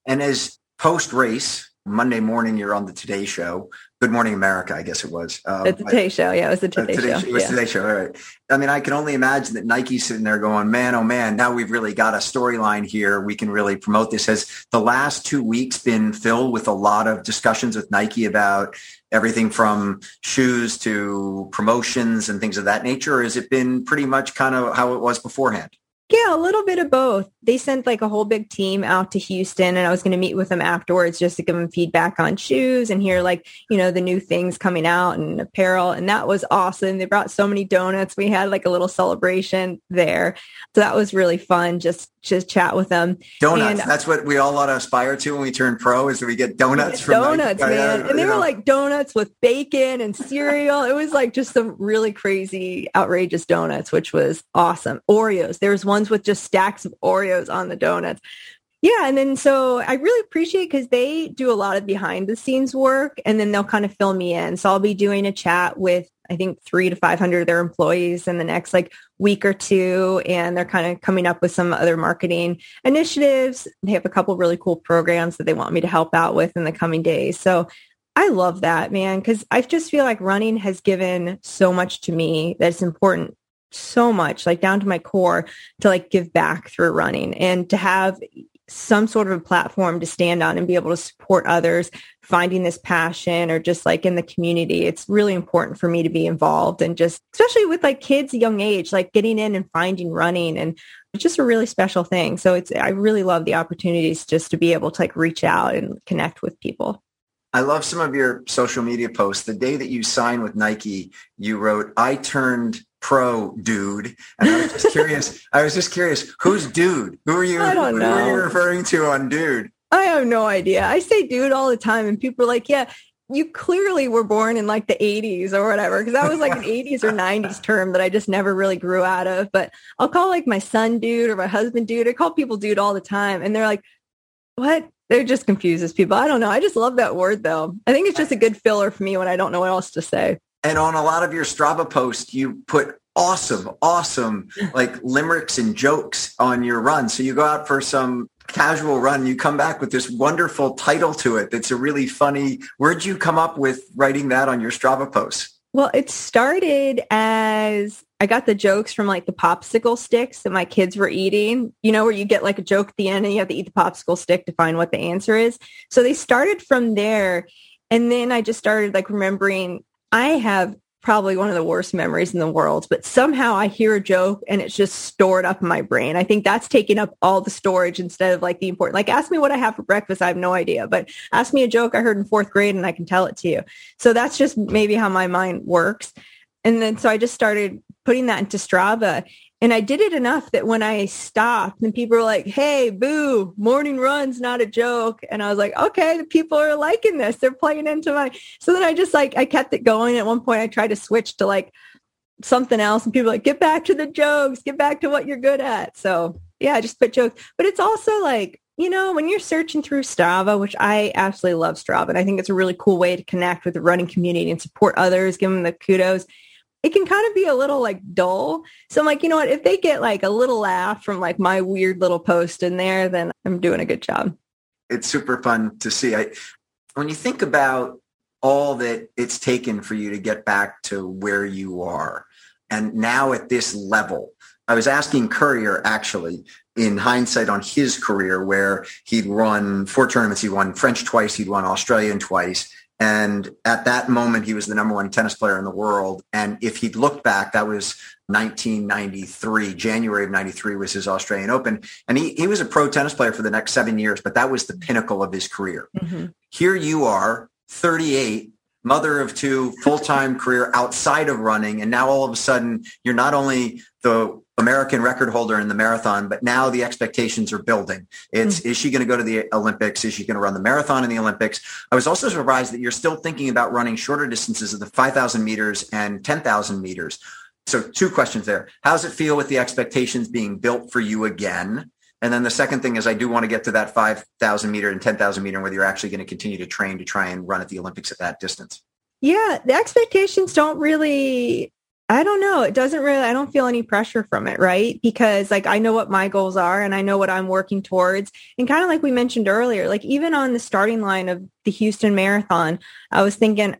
And as post race, Monday morning, you're on the Today Show. Good Morning America, I guess it was. Um, the Today Show, yeah, it was the Today, today Show. It was yeah. Today Show, all right. I mean, I can only imagine that Nike's sitting there going, man, oh man, now we've really got a storyline here. We can really promote this. Has the last two weeks been filled with a lot of discussions with Nike about everything from shoes to promotions and things of that nature? Or has it been pretty much kind of how it was beforehand? Yeah, a little bit of both. They sent like a whole big team out to Houston and I was going to meet with them afterwards just to give them feedback on shoes and hear like, you know, the new things coming out and apparel. And that was awesome. They brought so many donuts. We had like a little celebration there. So that was really fun. Just, just chat with them. Donuts. And, That's what we all ought to aspire to when we turn pro is that we get donuts from donuts, like, man. Uh, and they were know. like donuts with bacon and cereal. it was like just some really crazy, outrageous donuts, which was awesome. Oreos. There was one ones with just stacks of Oreos on the donuts. Yeah. And then so I really appreciate because they do a lot of behind the scenes work and then they'll kind of fill me in. So I'll be doing a chat with I think three to 500 of their employees in the next like week or two. And they're kind of coming up with some other marketing initiatives. They have a couple really cool programs that they want me to help out with in the coming days. So I love that, man, because I just feel like running has given so much to me that's important so much, like down to my core, to like give back through running and to have some sort of a platform to stand on and be able to support others finding this passion or just like in the community. It's really important for me to be involved and just especially with like kids young age like getting in and finding running and it's just a really special thing. So it's i really love the opportunities just to be able to like reach out and connect with people. I love some of your social media posts. The day that you signed with Nike, you wrote, I turned pro dude. And I was just curious. I was just curious, who's dude? Who are you, I don't know. who are you referring to on dude? I have no idea. I say dude all the time and people are like, yeah, you clearly were born in like the 80s or whatever because that was like an 80s or 90s [laughs] term that I just never really grew out of. But I'll call like my son dude or my husband dude. I call people dude all the time and they're like, what? It just confuses people. I don't know. I just love that word though. I think it's just a good filler for me when I don't know what else to say. And on a lot of your Strava posts, you put awesome, awesome [laughs] like limericks and jokes on your run. So you go out for some casual run, you come back with this wonderful title to it. That's a really funny. Where'd you come up with writing that on your Strava posts? Well, it started as I got the jokes from like the popsicle sticks that my kids were eating, you know, where you get like a joke at the end and you have to eat the popsicle stick to find what the answer is. So they started from there. And then I just started like remembering I have probably one of the worst memories in the world, but somehow I hear a joke and it's just stored up in my brain. I think that's taking up all the storage instead of like the important, like ask me what I have for breakfast. I have no idea, but ask me a joke I heard in fourth grade and I can tell it to you. So that's just maybe how my mind works. And then so I just started putting that into Strava And I did it enough that when I stopped and people were like, hey, boo, morning run's not a joke. And I was like, okay, the people are liking this. They're playing into my, so then I just like, I kept it going. At one point I tried to switch to like something else and people like, get back to the jokes, get back to what you're good at. So yeah, I just put jokes, but it's also like, you know, when you're searching through Strava, which I absolutely love Strava, and I think it's a really cool way to connect with the running community and support others, give them the kudos it can kind of be a little like dull. So I'm like, you know what? If they get like a little laugh from like my weird little post in there, then I'm doing a good job. It's super fun to see. I, when you think about all that it's taken for you to get back to where you are, and now at this level, I was asking Courier actually in hindsight on his career where he'd run four tournaments. He won French twice. He'd won Australian twice. And at that moment, he was the number one tennis player in the world. And if he'd looked back, that was 1993. January of 93 was his Australian Open. And he, he was a pro tennis player for the next seven years, but that was the pinnacle of his career. Mm-hmm. Here you are, 38, mother of two, full-time career outside of running. And now all of a sudden, you're not only the American record holder in the marathon, but now the expectations are building. It's mm-hmm. is she going to go to the Olympics? Is she going to run the marathon in the Olympics? I was also surprised that you're still thinking about running shorter distances of the 5,000 meters and 10,000 meters. So two questions there. How does it feel with the expectations being built for you again? And then the second thing is I do want to get to that 5,000 meter and 10,000 meter, and whether you're actually going to continue to train to try and run at the Olympics at that distance. Yeah, the expectations don't really I don't know. It doesn't really, I don't feel any pressure from it, right? Because like I know what my goals are and I know what I'm working towards. And kind of like we mentioned earlier, like even on the starting line of the Houston Marathon, I was thinking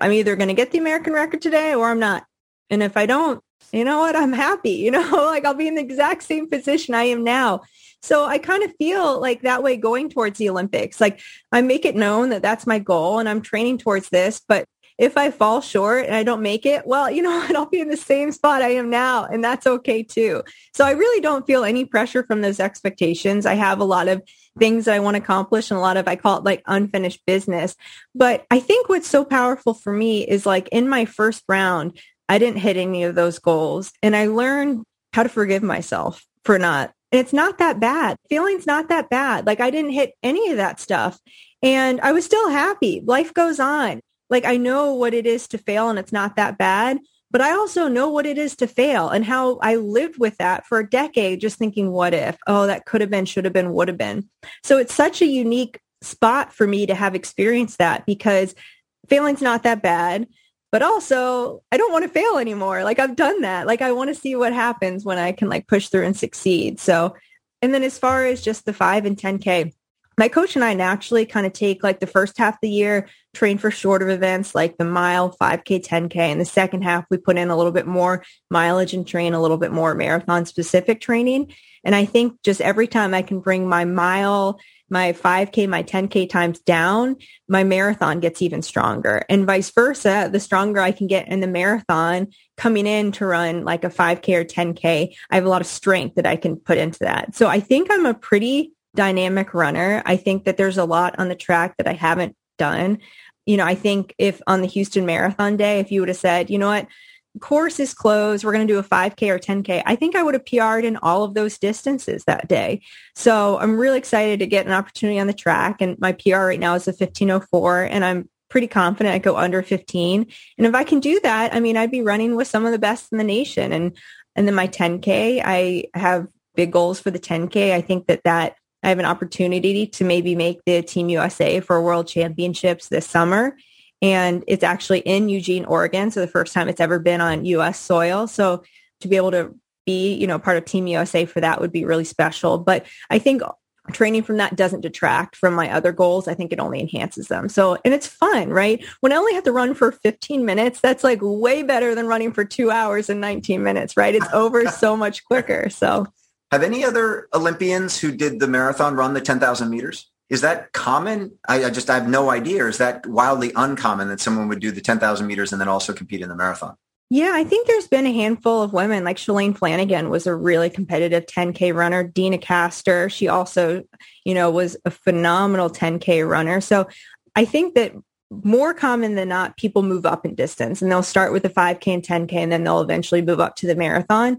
I'm either going to get the American record today or I'm not. And if I don't, you know what? I'm happy. You [laughs] know, like I'll be in the exact same position I am now. So I kind of feel like that way going towards the Olympics. Like I make it known that that's my goal and I'm training towards this, but if I fall short and I don't make it, well, you know [laughs] what? I'll be in the same spot I am now and that's okay too. So I really don't feel any pressure from those expectations. I have a lot of things that I want to accomplish and a lot of, I call it like unfinished business. But I think what's so powerful for me is like in my first round, I didn't hit any of those goals and I learned how to forgive myself for not. And it's not that bad. Feeling's not that bad. Like I didn't hit any of that stuff and I was still happy. Life goes on like I know what it is to fail and it's not that bad, but I also know what it is to fail and how I lived with that for a decade, just thinking, what if? Oh, that could have been, should have been, would have been. So it's such a unique spot for me to have experienced that because failing's not that bad. But also, I don't want to fail anymore. Like I've done that. Like I want to see what happens when I can like push through and succeed. So, and then as far as just the five and 10K, my coach and I naturally kind of take like the first half of the year, train for shorter events like the mile, 5K, 10K. And the second half, we put in a little bit more mileage and train a little bit more marathon specific training. And I think just every time I can bring my mile, my 5K, my 10K times down, my marathon gets even stronger. And vice versa, the stronger I can get in the marathon coming in to run like a 5K or 10K, I have a lot of strength that I can put into that. So I think I'm a pretty dynamic runner. I think that there's a lot on the track that I haven't done. You know, I think if on the Houston Marathon day, if you would have said, you know what, course is closed, we're going to do a 5K or 10K, I think I would have PR'd in all of those distances that day. So I'm really excited to get an opportunity on the track. And my PR right now is a 1504 and I'm pretty confident I go under 15. And if I can do that, I mean, I'd be running with some of the best in the nation. And, and then my 10K, I have big goals for the 10K. I think that that I have an opportunity to maybe make the Team USA for World Championships this summer. And it's actually in Eugene, Oregon. So the first time it's ever been on US soil. So to be able to be, you know, part of Team USA for that would be really special. But I think training from that doesn't detract from my other goals. I think it only enhances them. So, and it's fun, right? When I only have to run for 15 minutes, that's like way better than running for two hours and 19 minutes, right? It's over so much quicker. So have any other Olympians who did the marathon run the 10,000 meters? Is that common? I, I, just I have no idea. Is that wildly uncommon that someone would do the 10,000 meters and then also compete in the marathon? Yeah, I think there's been a handful of women like Shalane Flanagan was a really competitive 10K runner. Deena Kastor, she also, you know, was a phenomenal 10K runner. So I think that more common than not, people move up in distance and they'll start with the 5K and 10K and then they'll eventually move up to the marathon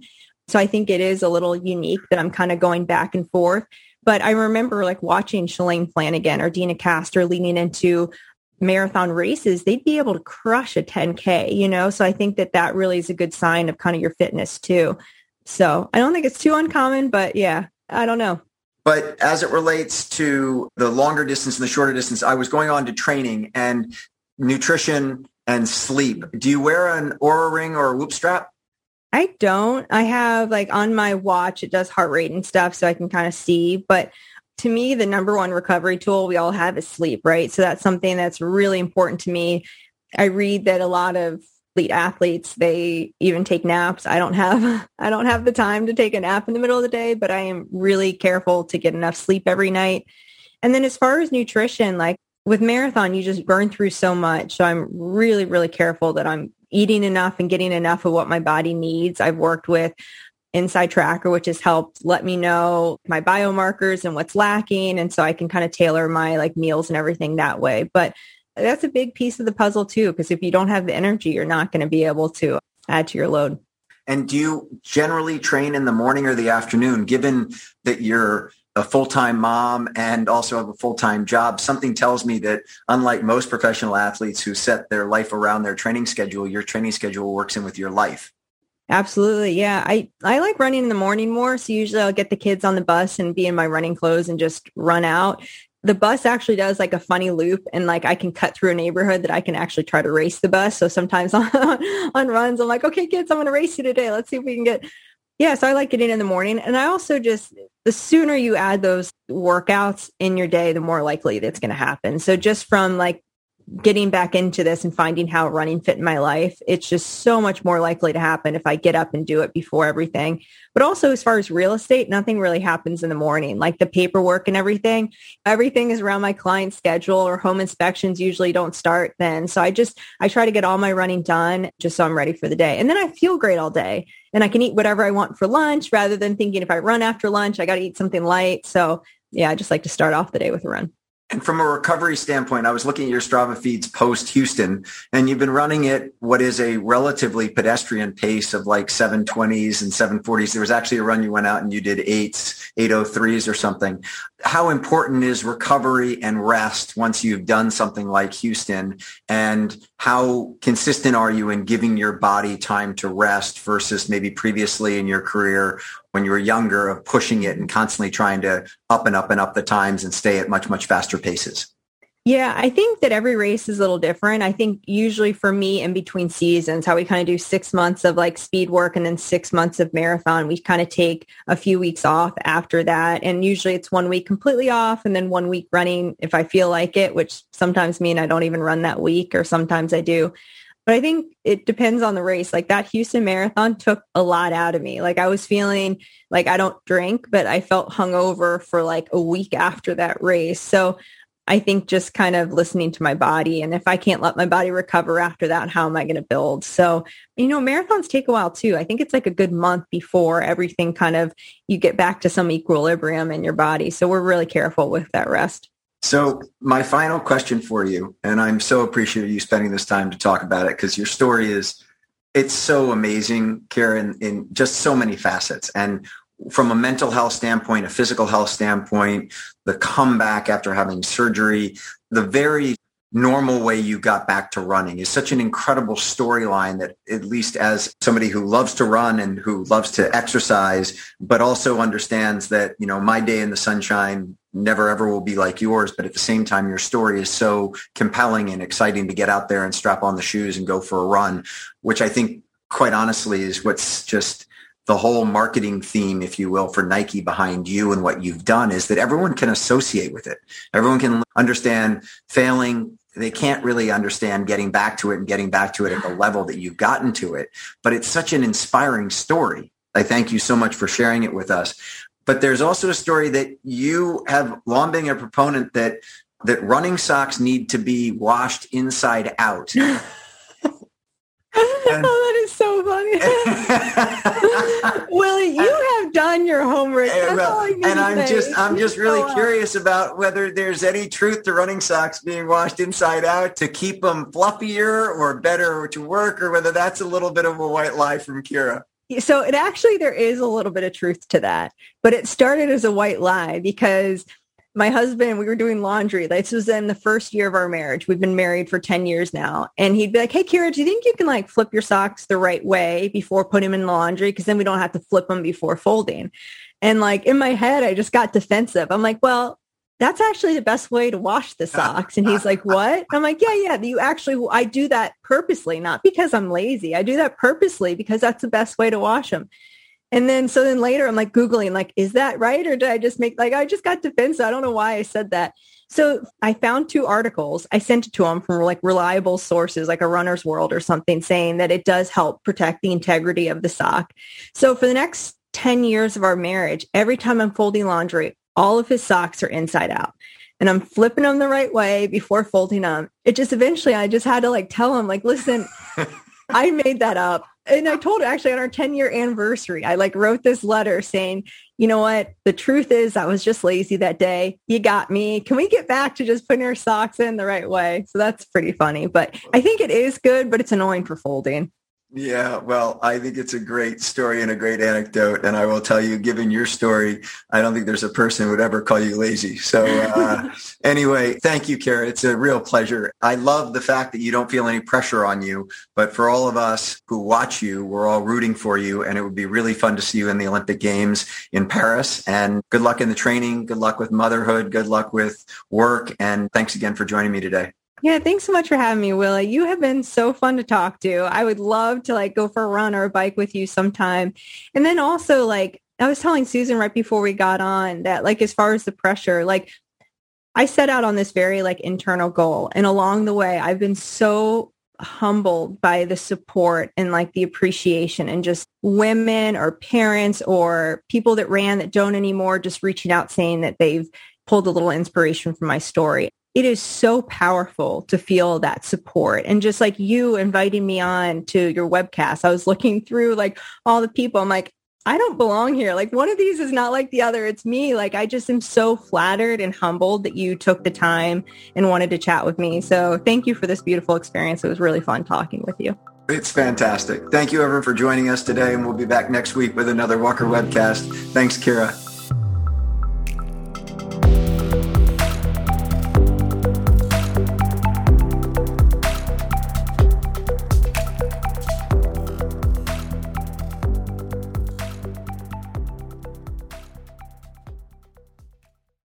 So I think it is a little unique that I'm kind of going back and forth. But I remember like watching Shalane Flanagan or Deena Kastor leaning into marathon races, they'd be able to crush a 10K, you know? So I think that that really is a good sign of kind of your fitness too. So I don't think it's too uncommon, but yeah, I don't know. But as it relates to the longer distance and the shorter distance, I was going on to training and nutrition and sleep. Do you wear an Oura ring or a whoop strap? I don't. I have like on my watch, it does heart rate and stuff so I can kind of see. But to me, the number one recovery tool we all have is sleep, right? So that's something that's really important to me. I read that a lot of elite athletes, they even take naps. I don't have, [laughs] I don't have the time to take a nap in the middle of the day, but I am really careful to get enough sleep every night. And then as far as nutrition, like with marathon, you just burn through so much. So I'm really, really careful that I'm eating enough and getting enough of what my body needs. I've worked with InsideTracker, which has helped let me know my biomarkers and what's lacking. And so I can kind of tailor my like meals and everything that way. But that's a big piece of the puzzle too, because if you don't have the energy, you're not going to be able to add to your load. And do you generally train in the morning or the afternoon, given that you're a full-time mom and also have a full-time job, something tells me that unlike most professional athletes who set their life around their training schedule, your training schedule works in with your life. Absolutely. Yeah. I, I like running in the morning more. So usually I'll get the kids on the bus and be in my running clothes and just run out. The bus actually does like a funny loop and like I can cut through a neighborhood that I can actually try to race the bus. So sometimes [laughs] on, on runs, I'm like, okay, kids, I'm going to race you today. Let's see if we can get yeah, so I like getting in the morning. And I also just, the sooner you add those workouts in your day, the more likely that's going to happen. So just from like getting back into this and finding how running fit in my life, it's just so much more likely to happen if I get up and do it before everything. But also as far as real estate, nothing really happens in the morning, like the paperwork and everything. Everything is around my client's schedule or home inspections usually don't start then. So I just, I try to get all my running done just so I'm ready for the day. And then I feel great all day and I can eat whatever I want for lunch rather than thinking if I run after lunch, I got to eat something light. So yeah, I just like to start off the day with a run. And from a recovery standpoint, I was looking at your Strava feeds post Houston, and you've been running at what is a relatively pedestrian pace of like 720s and 740s. There was actually a run you went out and you did eights, 803s or something. How important is recovery and rest once you've done something like Houston? And how consistent are you in giving your body time to rest versus maybe previously in your career when you were younger of pushing it and constantly trying to up and up and up the times and stay at much, much faster paces? Yeah, I think that every race is a little different. I think usually for me in between seasons, how we kind of do six months of like speed work and then six months of marathon, we kind of take a few weeks off after that. And usually it's one week completely off and then one week running if I feel like it, which sometimes mean I don't even run that week or sometimes I do. But I think it depends on the race. Like that Houston Marathon took a lot out of me. Like I was feeling like I don't drink, but I felt hungover for like a week after that race. So I think just kind of listening to my body. And if I can't let my body recover after that, how am I going to build? So, you know, marathons take a while too. I think it's like a good month before everything kind of, you get back to some equilibrium in your body. So we're really careful with that rest. So my final question for you, and I'm so appreciative you spending this time to talk about it because your story is, it's so amazing, Karen, in just so many facets. And from a mental health standpoint, a physical health standpoint, the comeback after having surgery, the very normal way you got back to running is such an incredible storyline that at least as somebody who loves to run and who loves to exercise but also understands that you know my day in the sunshine never ever will be like yours but at the same time your story is so compelling and exciting to get out there and strap on the shoes and go for a run which i think quite honestly is what's just the whole marketing theme, if you will, for Nike behind you and what you've done is that everyone can associate with it. Everyone can understand failing, they can't really understand getting back to it and getting back to it at the level that you've gotten to it. But it's such an inspiring story. I thank you so much for sharing it with us. But there's also a story that you have long been a proponent that that running socks need to be washed inside out. [laughs] And, oh, that is so funny. [laughs] Willie, you have done your homework. Eh, and, and I'm just I'm just really curious about whether there's any truth to running socks being washed inside out to keep them fluffier or better to work or whether that's a little bit of a white lie from Keira. So it actually, there is a little bit of truth to that, but it started as a white lie because my husband, we were doing laundry. This was in the first year of our marriage. We've been married for 10 years now. And he'd be like, Hey, Keira, do you think you can like flip your socks the right way before putting them in the laundry? Cause then we don't have to flip them before folding. And like in my head, I just got defensive. I'm like, well, that's actually the best way to wash the socks. And he's like, what? I'm like, yeah, yeah, you actually, I do that purposely, not because I'm lazy. I do that purposely because that's the best way to wash them. And then, so then later I'm like Googling, like, is that right? Or did I just make, like, I just got defensive. I don't know why I said that. So I found two articles. I sent it to him from like reliable sources, like a runner's world or something saying that it does help protect the integrity of the sock. So for the next 10 years of our marriage, every time I'm folding laundry, all of his socks are inside out and I'm flipping them the right way before folding them. It just eventually I just had to like tell him like, listen, [laughs] I made that up. And I told her actually on our 10 year anniversary, I like wrote this letter saying, you know what? The truth is I was just lazy that day. You got me. Can we get back to just putting our socks in the right way? So that's pretty funny, but I think it is good, but it's annoying for folding. Yeah, well, I think it's a great story and a great anecdote. And I will tell you, given your story, I don't think there's a person who would ever call you lazy. So uh, [laughs] anyway, thank you, Kara. It's a real pleasure. I love the fact that you don't feel any pressure on you. But for all of us who watch you, we're all rooting for you. And it would be really fun to see you in the Olympic Games in Paris. And good luck in the training. Good luck with motherhood. Good luck with work. And thanks again for joining me today. Yeah, thanks so much for having me, Willie. You have been so fun to talk to. I would love to like go for a run or a bike with you sometime. And then also like I was telling Susan right before we got on that like as far as the pressure, like I set out on this very like internal goal and along the way I've been so humbled by the support and like the appreciation and just women or parents or people that ran that don't anymore just reaching out saying that they've pulled a little inspiration from my story it is so powerful to feel that support. And just like you inviting me on to your webcast, I was looking through like all the people. I'm like, I don't belong here. Like one of these is not like the other. It's me. Like I just am so flattered and humbled that you took the time and wanted to chat with me. So thank you for this beautiful experience. It was really fun talking with you. It's fantastic. Thank you everyone for joining us today and we'll be back next week with another Walker webcast. Thanks, Keira.